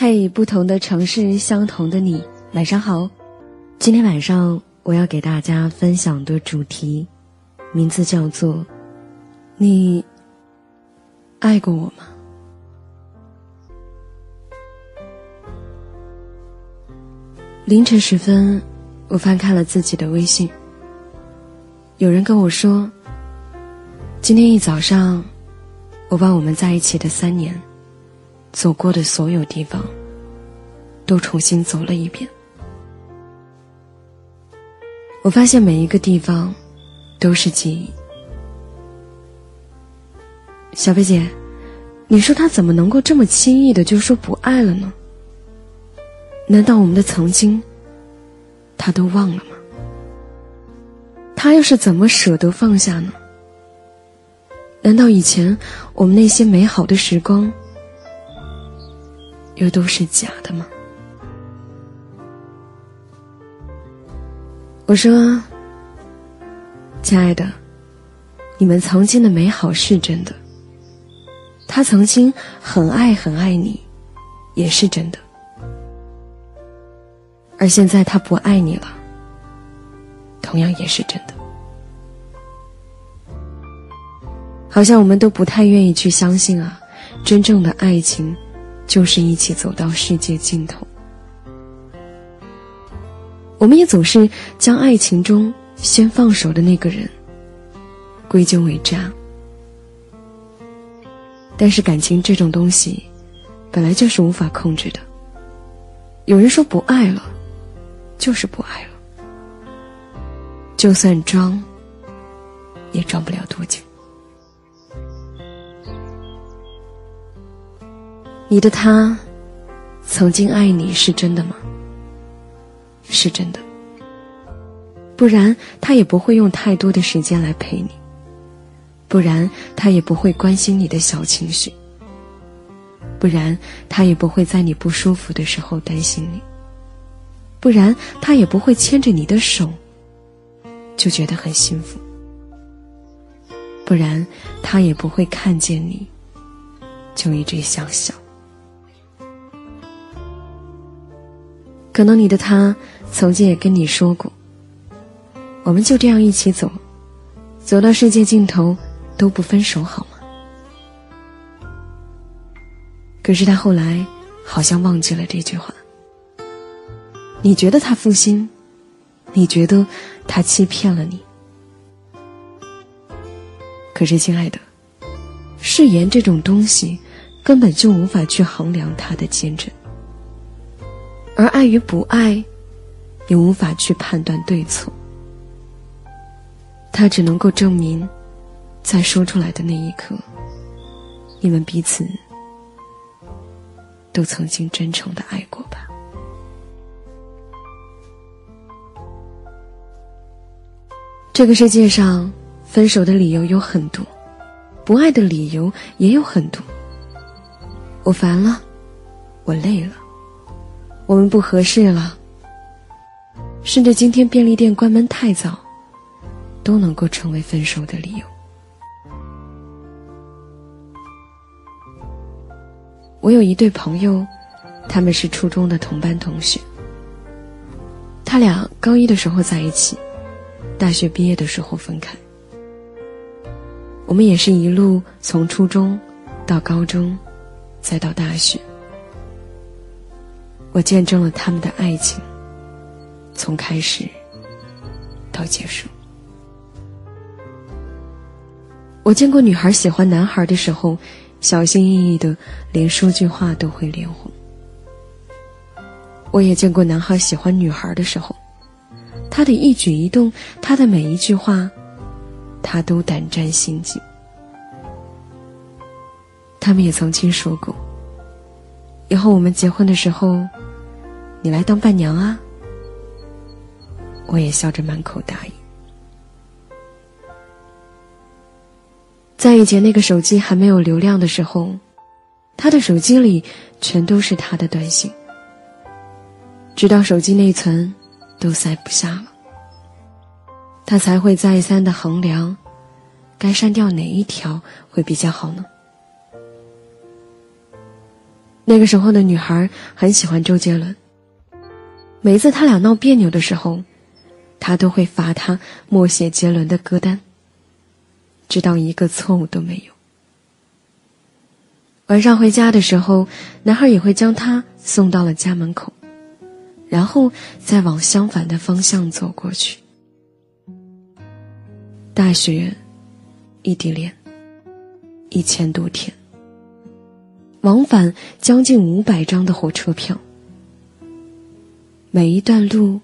嘿，不同的城市，相同的你，晚上好。今天晚上我要给大家分享的主题，名字叫做“你爱过我吗？”凌晨时分，我翻开了自己的微信，有人跟我说，今天一早上，我把我们在一起的三年。走过的所有地方，都重新走了一遍。我发现每一个地方，都是记忆。小飞姐，你说他怎么能够这么轻易的就说不爱了呢？难道我们的曾经，他都忘了吗？他又是怎么舍得放下呢？难道以前我们那些美好的时光？又都是假的吗？我说，亲爱的，你们曾经的美好是真的，他曾经很爱很爱你，也是真的，而现在他不爱你了，同样也是真的。好像我们都不太愿意去相信啊，真正的爱情。就是一起走到世界尽头。我们也总是将爱情中先放手的那个人归咎为渣，但是感情这种东西本来就是无法控制的。有人说不爱了，就是不爱了，就算装，也装不了多久。你的他，曾经爱你是真的吗？是真的，不然他也不会用太多的时间来陪你，不然他也不会关心你的小情绪，不然他也不会在你不舒服的时候担心你，不然他也不会牵着你的手就觉得很幸福，不然他也不会看见你就一直想笑。可能你的他曾经也跟你说过，我们就这样一起走，走到世界尽头都不分手，好吗？可是他后来好像忘记了这句话。你觉得他负心，你觉得他欺骗了你，可是亲爱的，誓言这种东西根本就无法去衡量他的坚贞。而爱与不爱，也无法去判断对错。他只能够证明，在说出来的那一刻，你们彼此都曾经真诚的爱过吧。这个世界上，分手的理由有很多，不爱的理由也有很多。我烦了，我累了。我们不合适了，甚至今天便利店关门太早，都能够成为分手的理由。我有一对朋友，他们是初中的同班同学。他俩高一的时候在一起，大学毕业的时候分开。我们也是一路从初中到高中，再到大学。我见证了他们的爱情，从开始到结束。我见过女孩喜欢男孩的时候，小心翼翼的，连说句话都会脸红。我也见过男孩喜欢女孩的时候，他的一举一动，他的每一句话，他都胆战心惊。他们也曾经说过，以后我们结婚的时候。你来当伴娘啊！我也笑着满口答应。在以前那个手机还没有流量的时候，他的手机里全都是他的短信，直到手机内存都塞不下了，他才会再三的衡量，该删掉哪一条会比较好呢？那个时候的女孩很喜欢周杰伦。每次他俩闹别扭的时候，他都会罚他默写杰伦的歌单，直到一个错误都没有。晚上回家的时候，男孩也会将他送到了家门口，然后再往相反的方向走过去。大学，异地恋，一千多天，往返将近五百张的火车票。每一段路，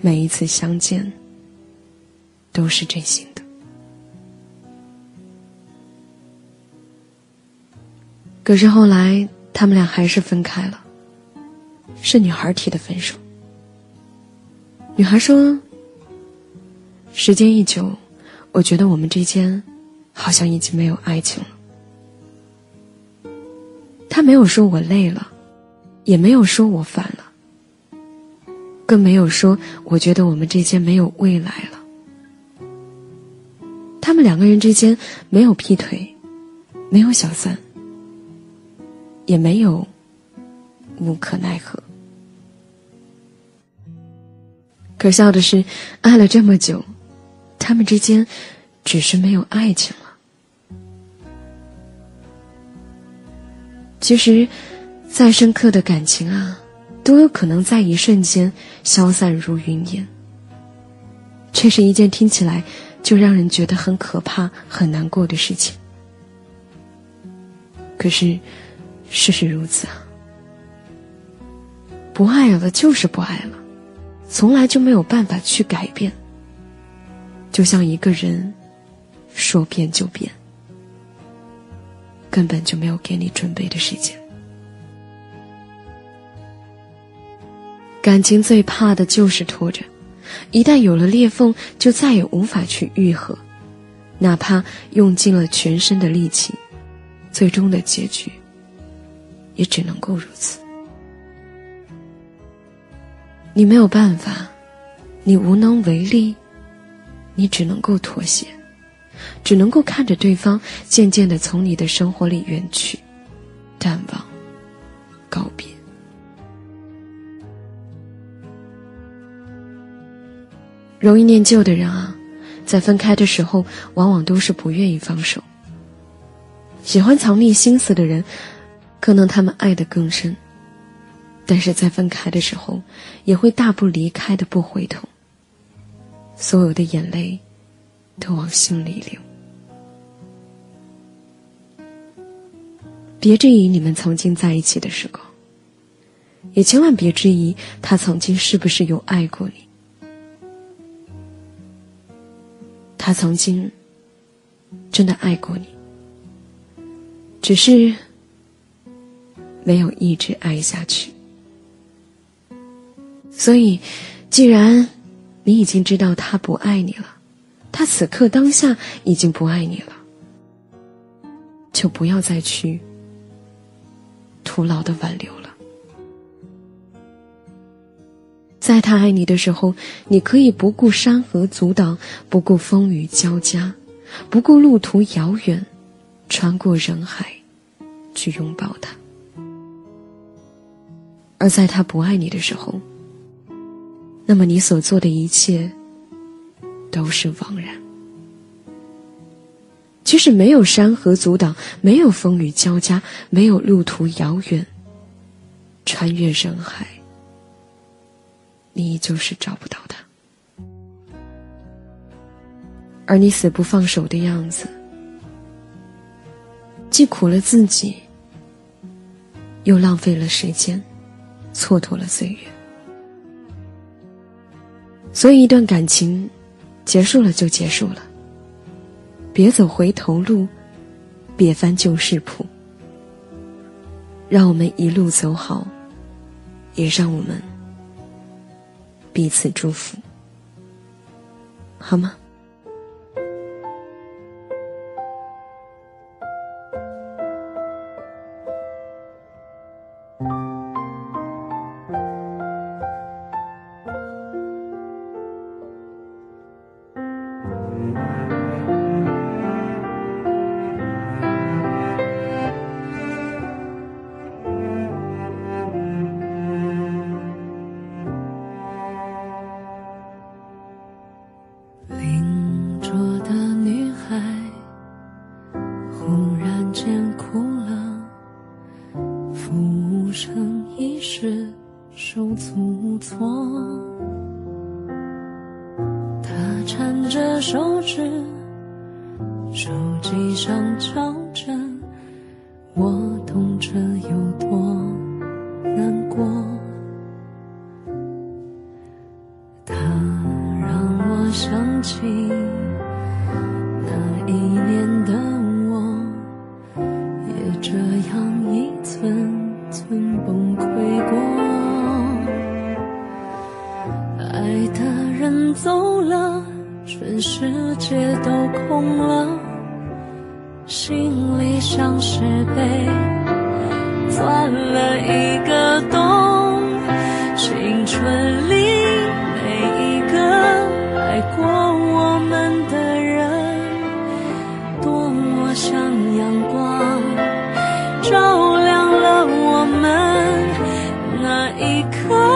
每一次相见，都是真心的。可是后来，他们俩还是分开了。是女孩提的分手。女孩说：“时间一久，我觉得我们之间，好像已经没有爱情了。”他没有说我累了，也没有说我烦。更没有说，我觉得我们之间没有未来了。他们两个人之间没有劈腿，没有小三，也没有无可奈何。可笑的是，爱了这么久，他们之间只是没有爱情了。其实，再深刻的感情啊。都有可能在一瞬间消散如云烟，这是一件听起来就让人觉得很可怕、很难过的事情。可是，事实如此啊，不爱了就是不爱了，从来就没有办法去改变。就像一个人说变就变，根本就没有给你准备的时间。感情最怕的就是拖着，一旦有了裂缝，就再也无法去愈合，哪怕用尽了全身的力气，最终的结局也只能够如此。你没有办法，你无能为力，你只能够妥协，只能够看着对方渐渐的从你的生活里远去，淡忘，告别。容易念旧的人啊，在分开的时候，往往都是不愿意放手。喜欢藏匿心思的人，可能他们爱得更深，但是在分开的时候，也会大步离开的不回头。所有的眼泪，都往心里流。别质疑你们曾经在一起的时光，也千万别质疑他曾经是不是有爱过你。他曾经真的爱过你，只是没有一直爱下去。所以，既然你已经知道他不爱你了，他此刻当下已经不爱你了，就不要再去徒劳的挽留了。在他爱你的时候，你可以不顾山河阻挡，不顾风雨交加，不顾路途遥远，穿过人海，去拥抱他；而在他不爱你的时候，那么你所做的一切都是枉然。即使没有山河阻挡，没有风雨交加，没有路途遥远，穿越人海。你依旧是找不到他，而你死不放手的样子，既苦了自己，又浪费了时间，蹉跎了岁月。所以，一段感情结束了就结束了，别走回头路，别翻旧事谱。让我们一路走好，也让我们。彼此祝福好吗？手指，手机上敲着，我痛着有多难过。它让我想起那一年的我，也这样一寸寸崩溃过。爱的人走了，世界都空了，心里像是被钻了一个洞。青春里每一个爱过我们的人，多么像阳光，照亮了我们那一刻，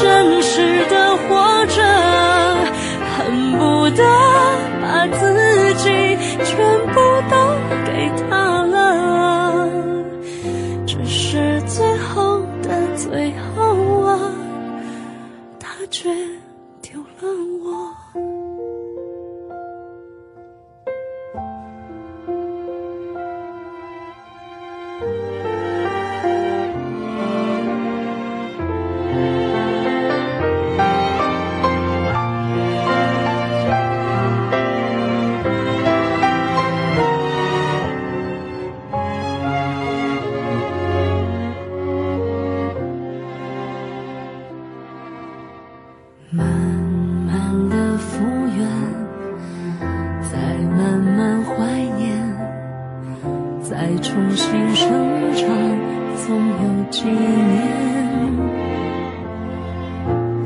真实的活着，恨不得把自己全部都给他了，只是最后的最后啊，他却丢了我。重新生长，总有几年。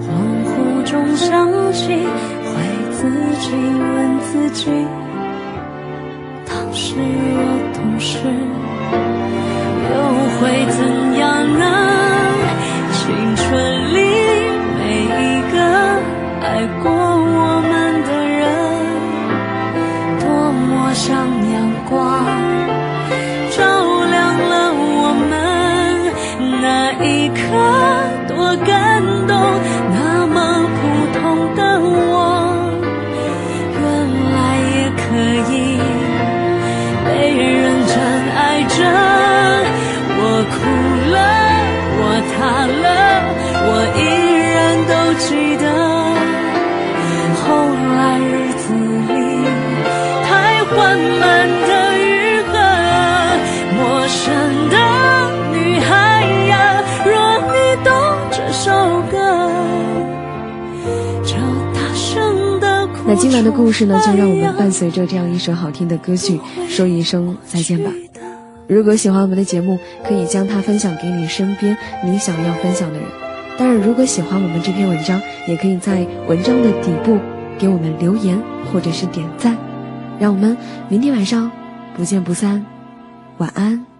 恍惚中想起，会自己问自己，当时我懂事，又会怎样呢？青春里每一个爱过我们的人，多么像阳光，太缓慢的愈合，陌生的女孩呀，若你懂这首歌，那今晚的故事呢，就让我们伴随着这样一首好听的歌曲，说一声再见吧。如果喜欢我们的节目，可以将它分享给你身边你想要分享的人。当然，如果喜欢我们这篇文章，也可以在文章的底部给我们留言或者是点赞。让我们明天晚上不见不散，晚安。